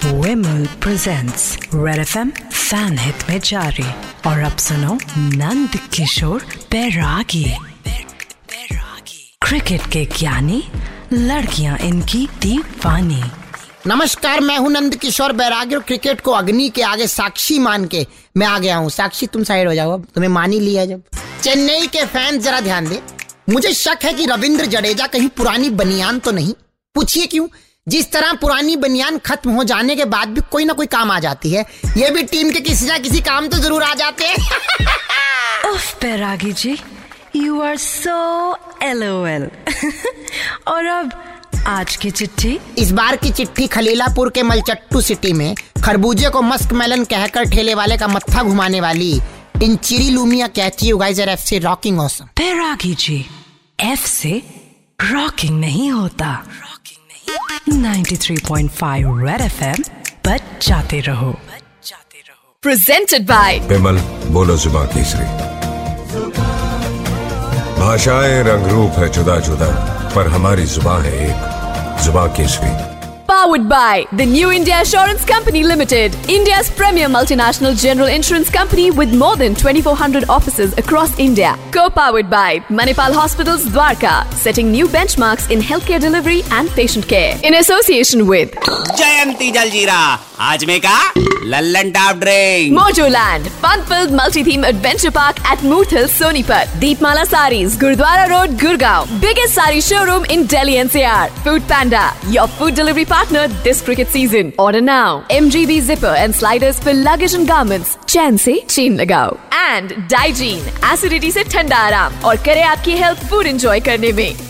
Wimble presents Red FM Fan Hit में जारी और अब सुनो नंद किशोर बैरागी क्रिकेट के ज्ञानी लड़कियाँ इनकी दीवानी नमस्कार, मैं हूँ नंद किशोर बैरागी और क्रिकेट को अग्नि के आगे साक्षी मान के मैं आ गया हूँ। साक्षी, तुम साइड हो जाओ अब। तुम्हें मान ही लिया जब। चेन्नई के फैंस जरा ध्यान दे। मुझे शक है कि रविंद्र जडेजा कहीं पुरानी बनियान तो नहीं। पूछिए क्यों? जिस तरह पुरानी बनियान खत्म हो जाने के बाद भी कोई ना कोई काम आ जाती है। ये भी टीम के किसी ना किसी काम तो ज़रूर आ जाते हैं। Bairagi ji you are so L और अब आज की चिट्ठी। इस बार की चिट्ठी खलीलापुर के मलचट्टू सिटी में खरबूजे को मस्क मेलन कहकर ठेले वाले का मत्था घुमाने वाली इन चिरी लूमिया कहती you guys are FC rocking awesome Bairagi ji F से रॉकिंग नहीं होता। 93.5 रेड एफएम बच जाते रहो प्रेजेंटेड बाय विमल बोलो जुबा केसरी भाषाएँ रंग रूप है जुदा जुदा पर हमारी जुबा है एक जुबा Kesari Powered by the New India Assurance Company Limited, India's premier multinational general insurance company with more than 2,400 offices across India. Co powered by Manipal Hospitals Dwarka, setting new benchmarks in healthcare delivery and patient care. In association with Jayanti Jaljira. Ajmeka. Lallan drink Mojoland fun multi theme adventure park at मूर्थ hill Sonipat Deepmala sari gurdwara road Gurgaon biggest sari showroom in Delhi NCR food panda your food delivery partner this cricket season और now M G B zipper and sliders फिर luggage and garments chain ऐसी चीन लगाओ and Digene acidity ऐसी ठंडा आराम और करे आपकी हेल्थ फ़ूड इंजॉय करने में